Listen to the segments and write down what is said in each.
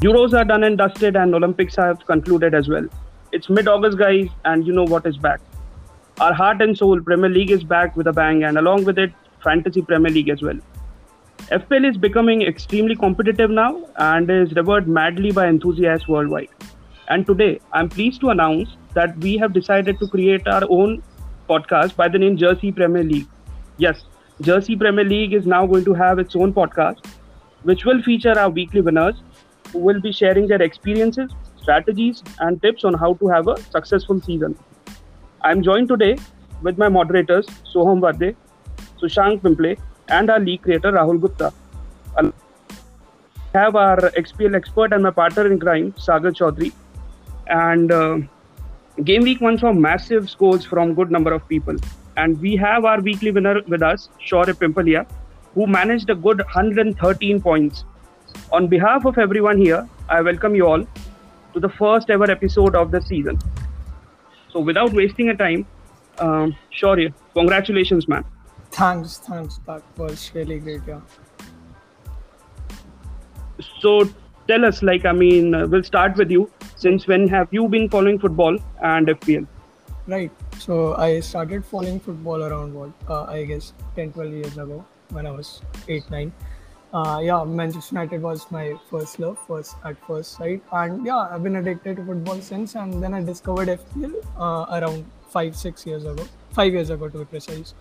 Euros are done and dusted, and Olympics have concluded as well. It's mid August, guys, and you know what is back. Our heart and soul Premier League is back with a bang, and along with it, Fantasy Premier League as well. FPL is becoming extremely competitive now and is revered madly by enthusiasts worldwide. And today, I'm pleased to announce that we have decided to create our own podcast by the name Jersey Premier League. Yes, Jersey Premier League is now going to have its own podcast, which will feature our weekly winners who will be sharing their experiences, strategies, and tips on how to have a successful season. I'm joined today with my moderators Soham Varde, Sushank Pimple, and our league creator Rahul Gupta. I have our XPL expert and my partner in crime, Sagar Chaudhary. And uh, game week one saw massive scores from good number of people. And we have our weekly winner with us, Shaurya Pimpalia, who managed a good 113 points on behalf of everyone here, I welcome you all to the first ever episode of the season. So, without wasting a time, um, Shaurya, congratulations, man. Thanks, thanks. That was really great, yeah. So, tell us, like, I mean, uh, we'll start with you. Since when have you been following football and FPL? Right. So, I started following football around what, uh, I guess, 10, 12 years ago when I was 8, 9 uh, yeah, Manchester United was my first love, first at first sight, and yeah, I've been addicted to football since. And then I discovered FPL uh, around five, six years ago, five years ago to be precise.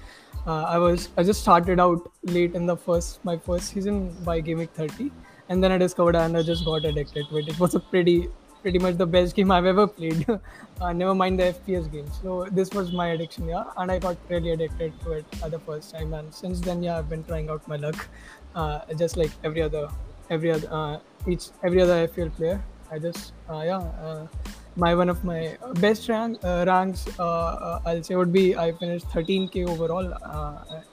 Uh, I was I just started out late in the first my first season by Game Week 30, and then I discovered and I just got addicted to it. It was a pretty pretty much the best game I've ever played. uh, never mind the FPS games. So this was my addiction, yeah, and I got really addicted to it at the first time. And since then, yeah, I've been trying out my luck uh, just like every other every other uh, each every other FPL player. I just uh, yeah uh, my one of my best rank uh, ranks uh, I'll say would be I finished 13k overall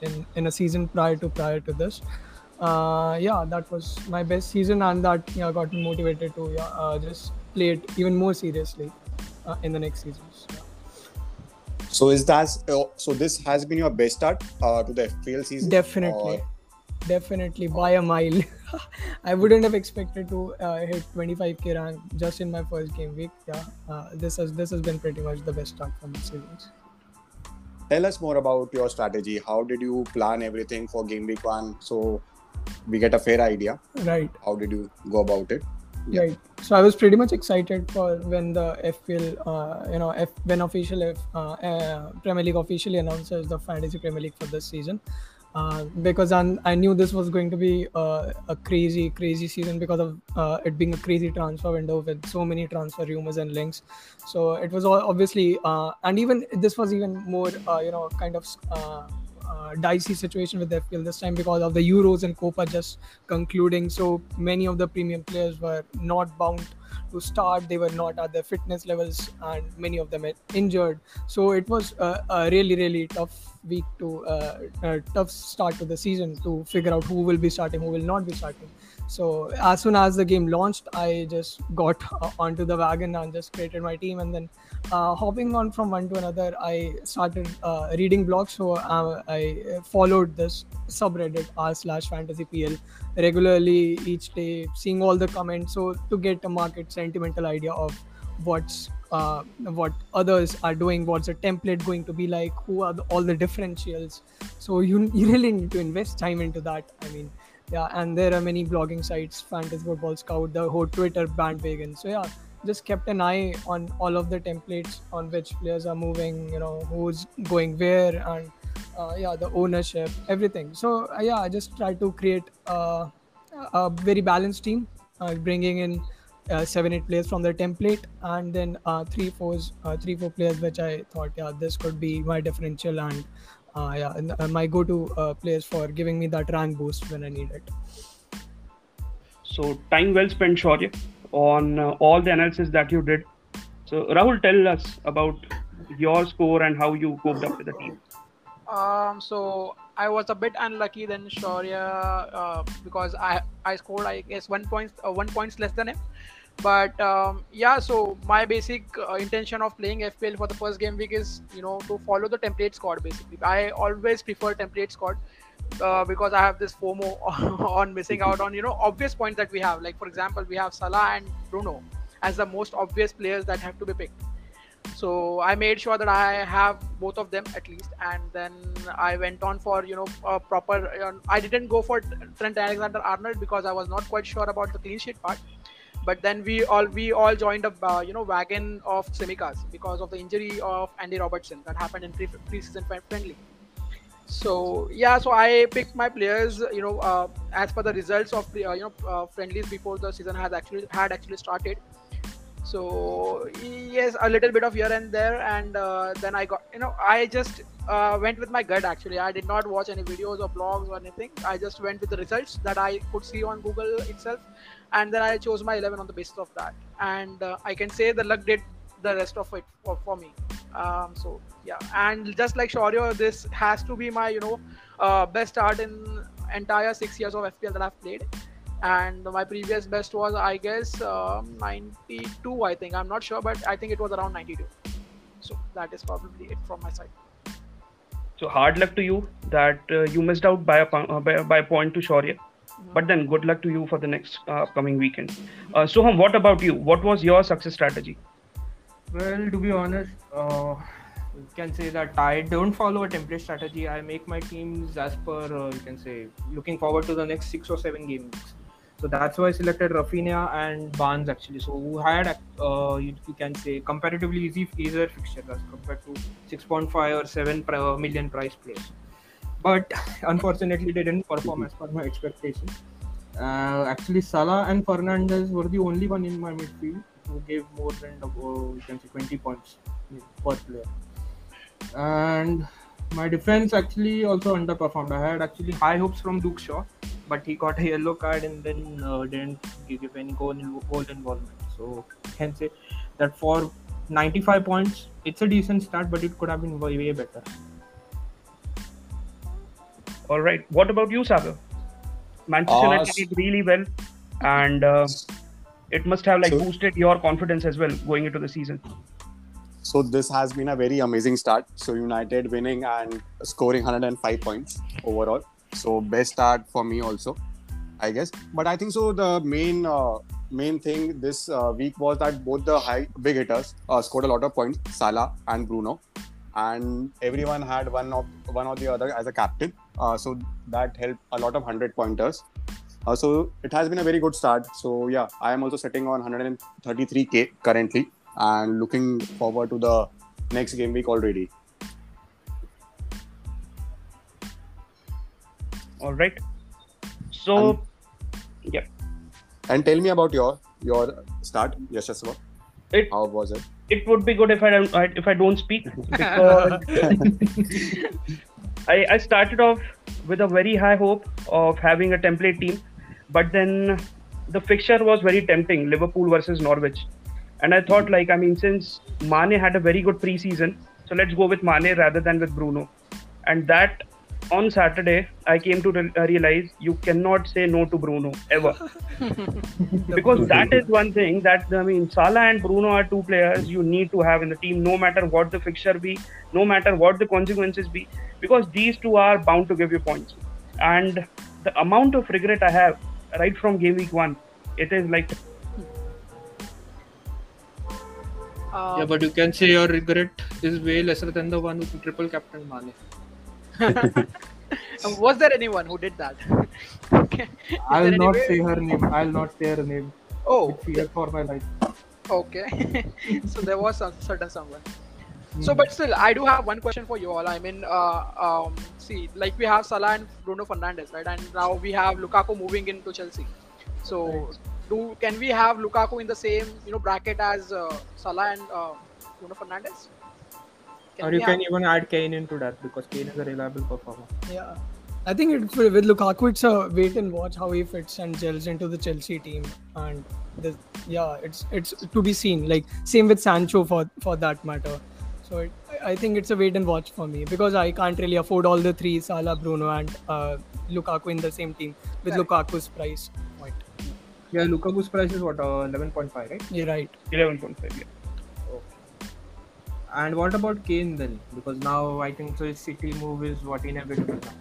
in in a season prior to prior to this. yeah, that was my best season, and that yeah got me motivated to yeah just play it even more seriously in the next seasons. Yeah. So is that so? This has been your best start to the FPL season. Definitely. Or? Definitely by a mile. I wouldn't have expected to uh, hit 25k rank just in my first game week. Yeah, uh, this has this has been pretty much the best start for my seasons. Tell us more about your strategy. How did you plan everything for game week one so we get a fair idea? Right. How did you go about it? Yeah. Right. So I was pretty much excited for when the FPL, uh, you know, F, when official F, uh, uh, Premier League officially announces the Fantasy Premier League for this season. Uh, because I, I knew this was going to be uh, a crazy, crazy season because of uh, it being a crazy transfer window with so many transfer rumors and links. So it was all obviously, uh, and even this was even more, uh, you know, kind of dicey situation with FPL this time because of the Euros and Copa just concluding. So many of the premium players were not bound to start. They were not at their fitness levels, and many of them injured. So it was a, really, really tough week to uh, tough start to the season to figure out who will be starting, who will not be starting. So as soon as the game launched, I just got uh, onto the wagon and just created my team, and then uh, hopping on from one to another, I started uh, reading blogs. So uh, I followed this subreddit r slash fantasy pl regularly each day, seeing all the comments, so to get a market sentimental idea of what's uh, what others are doing what's the template going to be like who are the, all the differentials. So you, you really need to invest time into that. I mean yeah and there are many blogging sites fantasy football scout the whole twitter bandwagon. So yeah just kept an eye on all of the templates on which players are moving you know who's going where and uh, yeah the ownership everything. So uh, yeah i just try to create uh, a very balanced team uh, bringing in uh, seven eight players from the template and then uh, three fours three four players which i thought yeah this could be my differential and uh, yeah uh, my go-to uh, players for giving me that rank boost when i need it. So time well spent Shaurya on all the analysis that you did. So rahul tell us about your score and how you coped up with the team. Um so I was a bit unlucky than Shaurya uh, because I I scored I guess one point uh, one points less than him. But um, yeah, so my basic uh, intention of playing FPL for the first game week is you know to follow the template squad. Basically, I always prefer template squad uh, because I have this FOMO on missing out on you know obvious points that we have. Like for example, we have Salah and Bruno as the most obvious players that have to be picked. So I made sure that I have both of them at least, and then I went on for you know a proper. Uh, I didn't go for Trent Alexander-Arnold because I was not quite sure about the clean sheet part. But then we all we all joined a uh, you know wagon of Tsimikas because of the injury of Andy Robertson that happened in pre- pre-season friendly. So yeah, so I picked my players, you know, uh, as per the results of uh, you know uh, friendlies before the season has actually had actually started. So yes, a little bit of here and there, and uh, then I got you know I just uh, went with my gut actually. I did not watch any videos or blogs or anything. I just went with the results that I could see on Google itself, and then I chose my 11 on the basis of that. And uh, I can say the luck did the rest of it for, for me. Um, so yeah, and just like Shaurya, this has to be my you know uh, best start in entire six years of FPL that I've played. And my previous best was I guess um, 92. I think I'm not sure, but I think it was around 92. So that is probably it from my side. So hard luck to you that uh, you missed out by a uh, by, by a point to Shaurya. But then good luck to you for the next uh, upcoming weekend. Uh, Soham, what about you? What was your success strategy? Well, to be honest, uh, you can say that I don't follow a template strategy. I make my teams as per, uh, you can say, looking forward to the next six or seven game weeks. So that's why I selected Rafinha and Barnes actually. So who had, uh, you, you, can say, comparatively easy, easier fixture as compared to 6.5 or 7 million price players. But unfortunately, they didn't perform as per my expectation. Uh, actually, Salah and Fernandes were the only one in my midfield who gave more than uh, you can say 20 points per player and my defense actually also underperformed. I had actually high hopes from Luke Shaw, but he got a yellow card and then uh, didn't give any goal, goal involvement. So I can say that for 95 points, it's a decent start, but it could have been way, way better. All right. What about you, Sagar? Manchester United did really well, and uh, it must have like so, boosted your confidence as well going into the season. So this has been a very amazing start. So United winning and scoring 105 points overall. So best start for me also, I guess. But I think so. The main uh, main thing this uh, week was that both the high big hitters uh, scored a lot of points, Salah and Bruno, and everyone had one of one or the other as a captain. Uh, so that helped a lot of hundred pointers. Uh, so it has been a very good start. So yeah, I am also sitting on 133k currently and looking forward to the next game week already. All right. So, and, yeah. And tell me about your your start, Yashaswa. It, How was it? It would be good if I don't if I don't speak because I, I started off with a very high hope of having a template team, but then the fixture was very tempting Liverpool versus Norwich. And I thought, like, I mean, since Mane had a very good preseason, so let's go with Mane rather than with Bruno. And that on Saturday, I came to re- uh, realize you cannot say no to Bruno ever. because that is one thing that, I mean, Salah and Bruno are two players you need to have in the team, no matter what the fixture be, no matter what the consequences be, because these two are bound to give you points. And the amount of regret I have right from game week one, it is like Uh, yeah, but you can say your regret is way lesser than the one who triple captain Mane. Was there anyone who did that? okay. I'll not say her name. I'll not say her name. Oh. It's fear for my life. Okay. so there was a certain someone. So, but still, I do have one question for you all. I mean, uh, um, see, like we have Salah and Bruno Fernandes, right? And now we have Lukaku moving into Chelsea. So, right do can we have Lukaku in the same you know bracket as uh, Salah and uh, Bruno Fernandes? Can or you can have... even add Kane into that because Kane is a reliable performer. Yeah. I think it, with Lukaku, it's a wait and watch how he fits and gels into the Chelsea team, and the, yeah, it's it's to be seen. Like same with Sancho for for that matter. So it, I think it's a wait and watch for me because I can't really afford all the three Salah, Bruno, and uh, Lukaku in the same team with Lukaku's price. Yeah, Lukaku's price is what? Uh, 11.5, right? You're right. 11.5. Yeah. And what about Kane then? Because now I think so his City move is what inevitable now.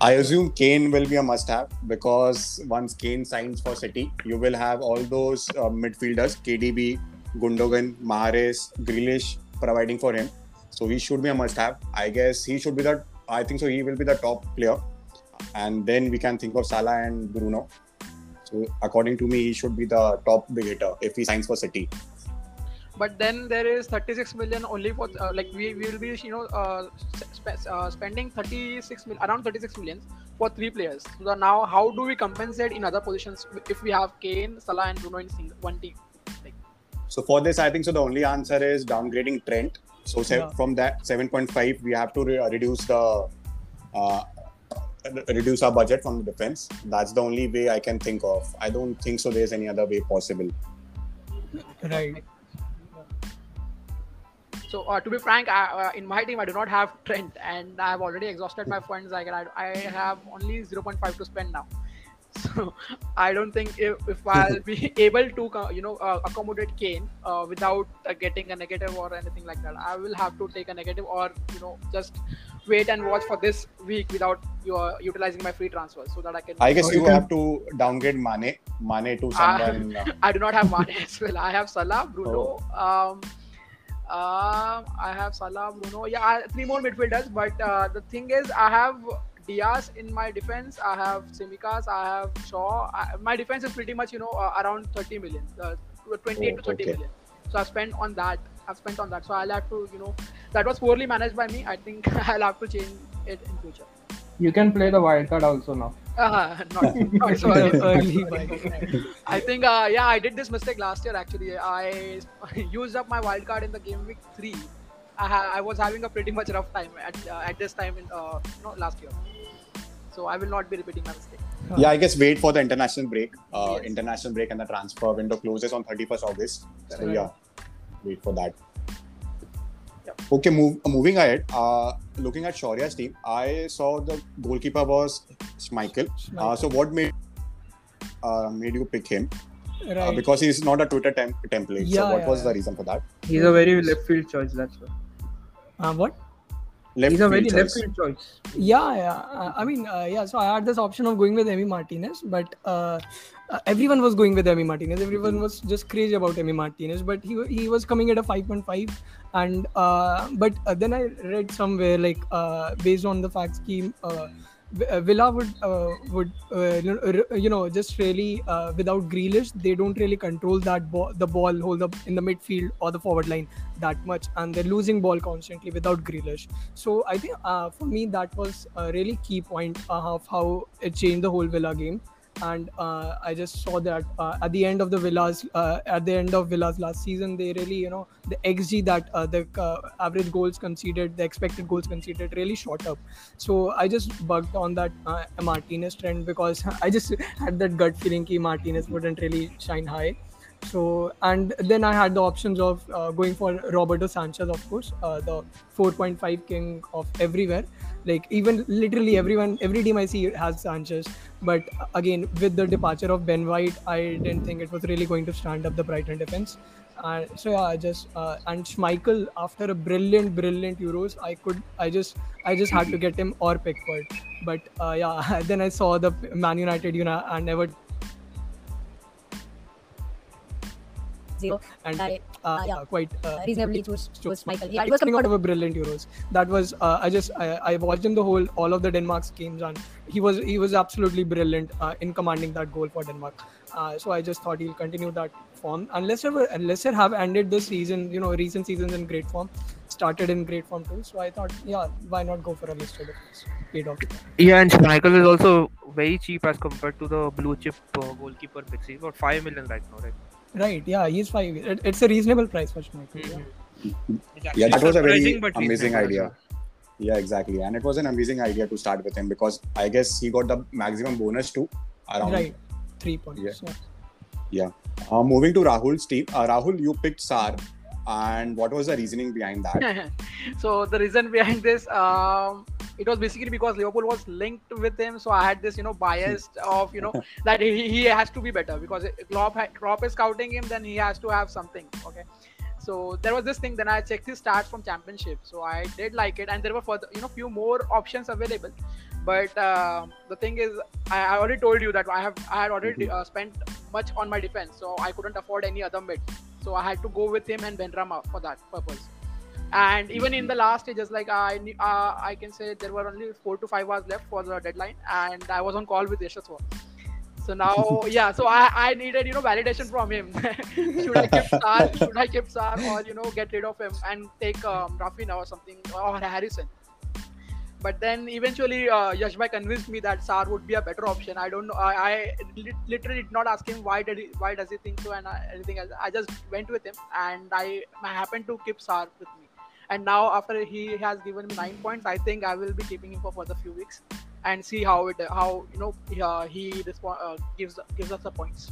I assume Kane will be a must-have because once Kane signs for City, you will have all those uh, midfielders: KDB, Gundogan, Mahrez, Grealish, providing for him. So he should be a must-have. I guess he should be the. I think so. He will be the top player, and then we can think of Salah and Bruno. So according to me, he should be the top big hitter if he signs for City. but then there is 36 million only for uh, like we, we will be you know uh, sp- uh, spending 36 mil- around 36 million for three players so now how do we compensate in other positions if we have Kane, Salah and Bruno in sing- one team like, So for this, I think so. The only answer is downgrading Trent. So se- Yeah. from that 7.5, we have to re- reduce the uh, reduce our budget from the defense. That's the only way I can think of. I don't think so. There's any other way possible. Right. so uh, to be frank I, uh, in my team I do not have Trent and I have already exhausted my funds like I, I have only 0.5 to spend now so I don't think if, if I'll be able to uh, you know uh, accommodate Kane uh, without uh, getting a negative or anything like that I will have to take a negative or you know just wait and watch for this week without your utilizing my free transfers so that I can I guess you you can- have to downgrade Mane, Mane to Ah. someone. uh, I do not have Mane as well. I have Salah, Bruno. Um, um, I have Salah, Bruno. Yeah, I, three more midfielders. But uh, the thing is, I have Dias in my defense. I have Tsimikas. I have Shaw. I, my defense is pretty much you know uh, around 30 million, uh, 28 Oh, to 30 okay. million. So I spent on that. I've spent on that. So I'll have to you know that was poorly managed by me. I think I'll have to change it in future. You can play the wild card also now. Uh, not, not so early. Early. I think, uh, yeah, I did this mistake last year actually. I used up my wild card in the game week three. I, ha- I was having a pretty much rough time at, uh, at this time in uh, no, last year. So I will not be repeating my mistake. yeah, I guess wait for the international break. Uh, Yes. International break and the transfer window closes on 31st August. So Correct. yeah, wait for that. Yep. Okay, move, moving ahead. Uh, looking at Shaurya's team, I saw the goalkeeper was Schmeichel. Uh, so what made uh, made you pick him? Uh, because he's not a Twitter tem- template. Yeah, so what yeah, was yeah. the reason for that? He's a very left field choice, that's why. Uh, what? Left He's a very field left choice. field choice. Yeah, yeah. I mean, uh, yeah. So I had this option of going with Emi Martinez, but uh, uh, everyone was going with Emi Martinez. Everyone was just crazy about Emi Martinez, but he he was coming at a 5.5, and uh, but uh, then I read somewhere like uh, based on the fact scheme. Uh, Vi- Villa would uh, would uh, you know, just really uh, without Grealish they don't really control that the ball hold up in the midfield or the forward line that much and they're losing ball constantly without Grealish. So I think uh, for me that was a really key point uh, of how it changed the whole Villa game and uh, I just saw that uh, at the end of the Villas uh, at the end of Villas last season they really you know the xG that uh, the uh, average goals conceded the expected goals conceded really shot up. So I just bugged on that uh, Martinez trend because I just had that gut feeling that Martinez wouldn't really shine high. So and then I had the options of going for Roberto Sanchez of course the 4.5 king of everywhere like even literally everyone, every team I see has Sanchez. But again, with the departure of Ben White, I didn't think it was really going to stand up the Brighton defense. And so yeah, just uh, and Schmeichel after a brilliant, brilliant Euros, I could, I just, I just had to get him or Pickford. But uh, yeah, then I saw the Man United, you know, and Everton 0 and uh, uh, yeah, quite uh, uh reasonably chose, chose Schmeichel. Yeah, it was coming out of a brilliant Euros. That was uh, I just I, I, watched him the whole all of the Denmark's games and he was he was absolutely brilliant uh, in commanding that goal for Denmark. so I just thought he'll continue that form unless ever unless have ended this season you know recent seasons in great form started in great form too. So I thought yeah why not go for a list paid off. Yeah, and Schmeichel is also very cheap as compared to the blue chip goalkeeper Bixi about five million right now, right? Right? Yeah, he's five. It, it's a reasonable price for Schmeichel. Yeah. Yeah, that was a very amazing idea. well. Yeah, exactly. And it was an amazing idea to start with him because I guess he got the maximum bonus too. Around. Right. Three points. Yeah. Yeah. Uh, moving to Rahul's team. Uh, Rahul, you picked Sarr. And what was the reasoning behind that? so the reason behind this, um, it was basically because Liverpool was linked with him. So I had this, you know, bias of, you know, that he, he has to be better because Klopp, Klopp is scouting him, then he has to have something. Okay. So there was this thing. Then I checked his stats from Championship. So I did like it, and there were further, you know, few more options available. But uh, the thing is, I, I already told you that I have I had already uh, spent much on my defense, so I couldn't afford any other mid. So I had to go with him and Benrahma for that purpose. And even in the last stages, like I knew- uh, I can say there were only four to five hours left for the deadline, and I was on call with Yashaswar. So now, yeah, so I, I needed you know validation from him. should I keep Sarr? Should I keep Sarr or you know get rid of him and take um, Rafinha or something or Harrison? But then eventually, uh, Yashbhai convinced me that Sarr would be a better option. I don't know. I, I li- literally did not ask him why did he, why does he think so and uh, anything else. I just went with him and I, I happened to keep Sarr with me. And now after he has given me nine points, I think I will be keeping him for further few weeks and see how it how you know uh, he respo- uh, gives gives us the points.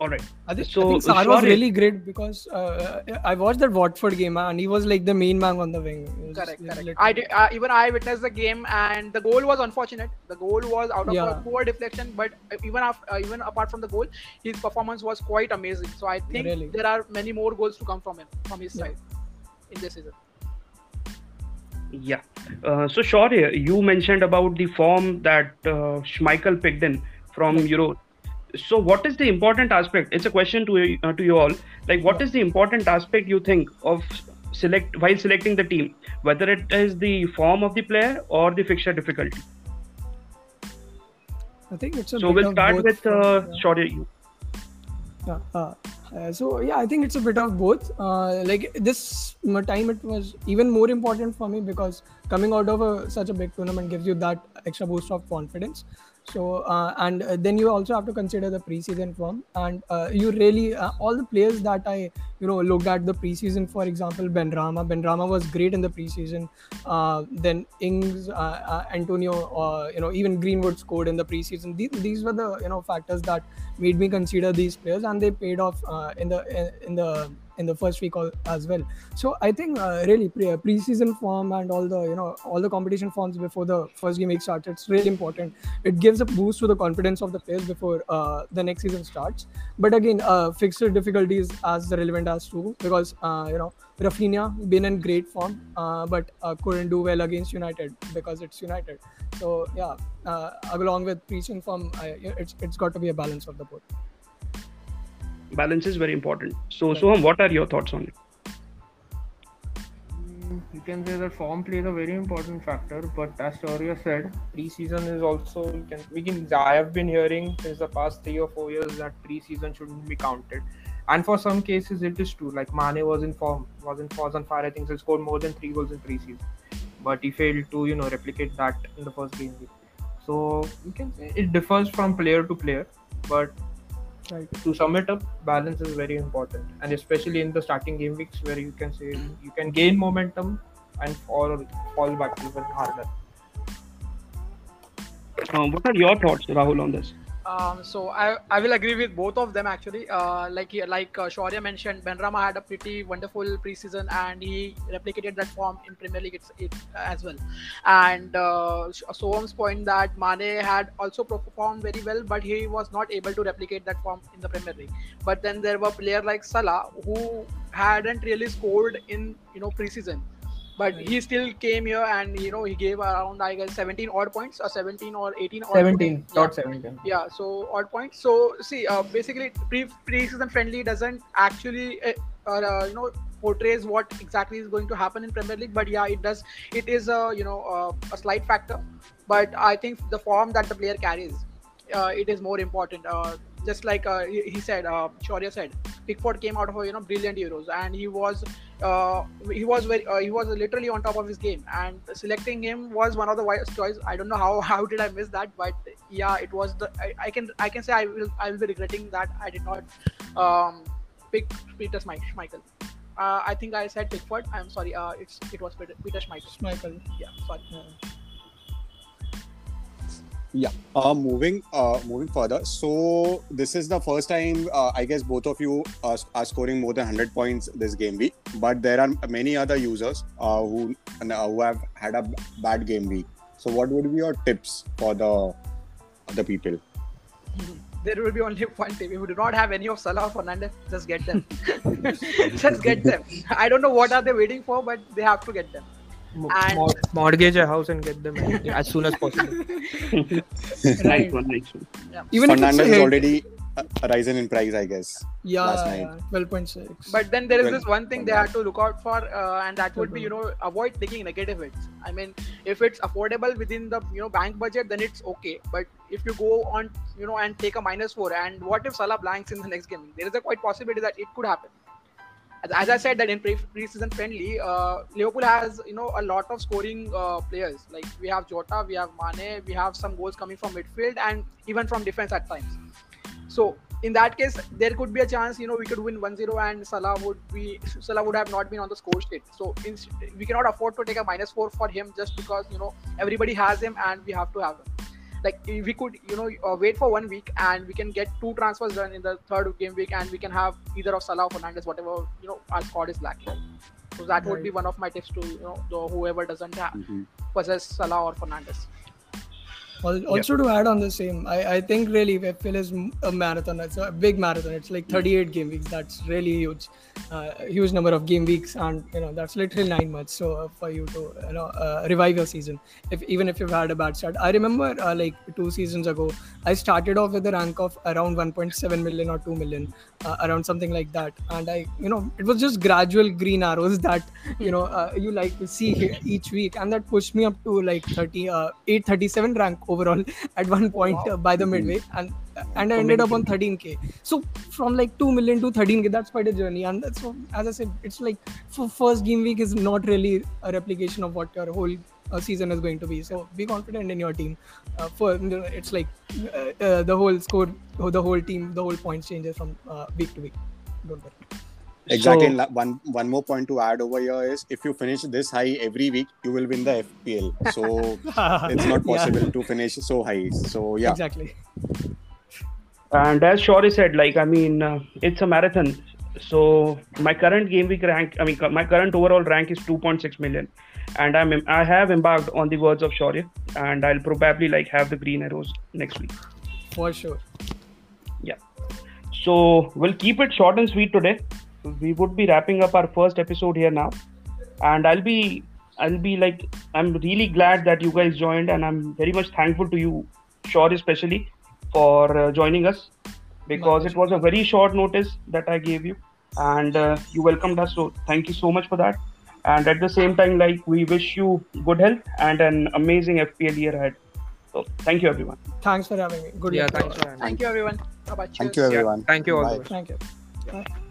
All right. I think, So, I think Sarr was sorry. really great because uh, I watched that Watford game and he was like the main man on the wing. Was Correct, correct. I did, uh, even I witnessed the game, and the goal was unfortunate. The goal was out of a poor deflection, but even after, uh, even apart from the goal, his performance was quite amazing. So I think Really. there are many more goals to come from him, from his Yeah. side, in this season. Yeah. Uh, so, Shaurya, you mentioned about the form that uh, Schmeichel picked in from Euro. So, what is the important aspect? It's a question to you- uh, to you all. Like, what Yeah. is the important aspect you think of select while selecting the team, whether it is the form of the player or the fixture difficulty? I think it's a So, we'll start with for- uh, yeah. Shaurya. You. Yeah, uh, uh, so yeah, I think it's a bit of both. Uh, like this time, it was even more important for me because coming out of a, such a big tournament gives you that extra boost of confidence. So uh, and uh, then you also have to consider the preseason form, and uh, you really uh, all the players that I you know looked at the preseason. For example, Benrahma. Ben Rama was great in the preseason. Uh, then Ings, uh, Antonio, you know even Greenwood scored in the preseason. These, these were the you know factors that made me consider these players, and they paid off in the in the in the first week al- as well. So I think uh, really pre- preseason form and all the you know all the competition forms before the first game week starts. It's really important. It gives a boost to the confidence of the players before uh, the next season starts. But again, uh, fixture difficulties as relevant as too because uh, you know Rafinha been in great form, uh, but uh, couldn't do well against United because it's United. So yeah, uh, along with preseason form, it's it's got to be a balance of the both. Balance is very important. So, Right. Soham, what are your thoughts on it? Mm, You can say that form plays a very important factor, but as Shaurya said, preseason is also you can we can I have been hearing since the past three or four years that preseason shouldn't be counted. And for some cases it is true. Like Mane was in form, was in was on fire, I think he scored more than three goals in preseason. But he failed to, you know, replicate that in the first game. So you can say it differs from player to player, but Right. to sum it up, balance is very important, and especially in the starting game weeks where you can say you can gain momentum and fall fall back even harder. Uh, what are your thoughts, Rahul, on this? Um, so I, I will agree with both of them actually. Uh, like like uh, Shaurya mentioned, Benrahma had a pretty wonderful preseason and he replicated that form in Premier League it's, it, as well. And uh, Soham's point that Mane had also performed very well, but he was not able to replicate that form in the Premier League. But then there were players like Salah who hadn't really scored in you know preseason but he still came here and you know he gave around I guess 17 odd points or 17 or 18 odd Seventeen, points. not seventeen. yeah so odd points so see uh, basically pre pre-season friendly doesn't actually uh, uh, you know portrays what exactly is going to happen in premier league but yeah it does it is a you know uh, a slight factor but i think the form that the player carries uh, it is more important uh, just like uh, he, said uh, Shaurya said Pickford came out of you know brilliant Euros and he was uh, he was very uh, he was literally on top of his game. And selecting him was one of the wise choice. I don't know how how did I miss that? But yeah it was the I, I can I can say I will I will be regretting that I did not um, pick Peter Schmeichel Schmeichel. uh, I think I said Pickford. I'm sorry uh, it's it was Peter, Peter Schmeichel. Yeah sorry. Yeah. Yeah. Uh, moving uh, moving further. So this is the first time uh, I guess both of you are, are scoring more than 100 points this game week. But there are many other users uh, who uh, who have had a bad game week. So what would be your tips for the other people? there will be only one team. If you do not have any of Salah or Fernandes, just get them. just get them. I don't know what are they waiting for, but they have to get them. And- Mor- mortgage a house and get them as soon as possible. Nice one, nice one. Even if it's a Fernandes is already uh, risen in price, I guess. yeah, last night. twelve point six. But then there is Well, this one thing they have to look out for, uh, and that would be, you know, avoid taking negative hits. I mean, if it's affordable within the, you know, bank budget, then it's okay. But if you go on, you know, and take a minus four, and what if Salah blanks in the next game? There is a quite possibility that it could happen. As, I said, that in pre-season friendly, uh, Liverpool has, you know, a lot of scoring uh, players. Like we have Jota, we have Mane, we have some goals coming from midfield, and even from defense at times. So in that case, there could be a chance, you know, we could win 1-0 and Salah would be Salah would have not been on the score sheet. So in, we cannot afford to take a minus four for him just because you know everybody has him and we have to have him. Like we could, you know, uh, wait for one week and we can get two transfers done in the third game week and we can have either of Salah or Fernandes, whatever you know our squad is lacking. So that would be one of my tips to you know the, whoever doesn't have, Mhm. possess Salah or Fernandes. Al- Also to add on the same, I, I think really FPL is a marathon. It's a big marathon. It's like 38 game weeks. That's really huge, uh, huge number of game weeks, and you know that's literally nine months. So uh, for you to you know uh, revive your season, if even if you've had a bad start, I remember uh, like two seasons ago, I started off with a rank of around 1.7 million or 2 million, uh, around something like that, and I you know it was just gradual green arrows that you know uh, you like to see each week, and that pushed me up to like 30, uh, 837 rank overall at one point uh, by the midway, and and I ended up on 13k. So from like 2 million to 13k, that's quite a journey. And that's so as I said, it's like for first game week is not really a replication of what your whole uh, season is going to be. So be confident in your team. Uh, for it's like uh, uh, the whole score, the whole team, the whole points changes from uh, week to week. Don't worry. Exactly. So- and one one more point to add over here is if you finish this high every week, you will win the FPL. So it's not Yeah, possible to finish so high. So yeah. exactly. And as Shori said, like I mean, uh, it's a marathon. So my current game week rank, I mean, my current overall rank is 2.6 million, and I'm I have embarked on the words of Shaurya, and I'll probably like have the green arrows next week. For sure. Yeah. So we'll keep it short and sweet today. We would be wrapping up our first episode here now, and I'll be I'll be like I'm really glad that you guys joined, and I'm very much thankful to you, Shore especially, for uh, joining us because it was a very short notice that I gave you, and uh, you welcomed us. So thank you so much for that. And at the same time, like we wish you good health and an amazing FPL year ahead. So thank you everyone. Thanks for having me. Good yeah, thanks for having me. Thank you everyone. Bye bye. Thank you, Yeah, everyone. thank you all. Bye. the way. Thank you. Bye.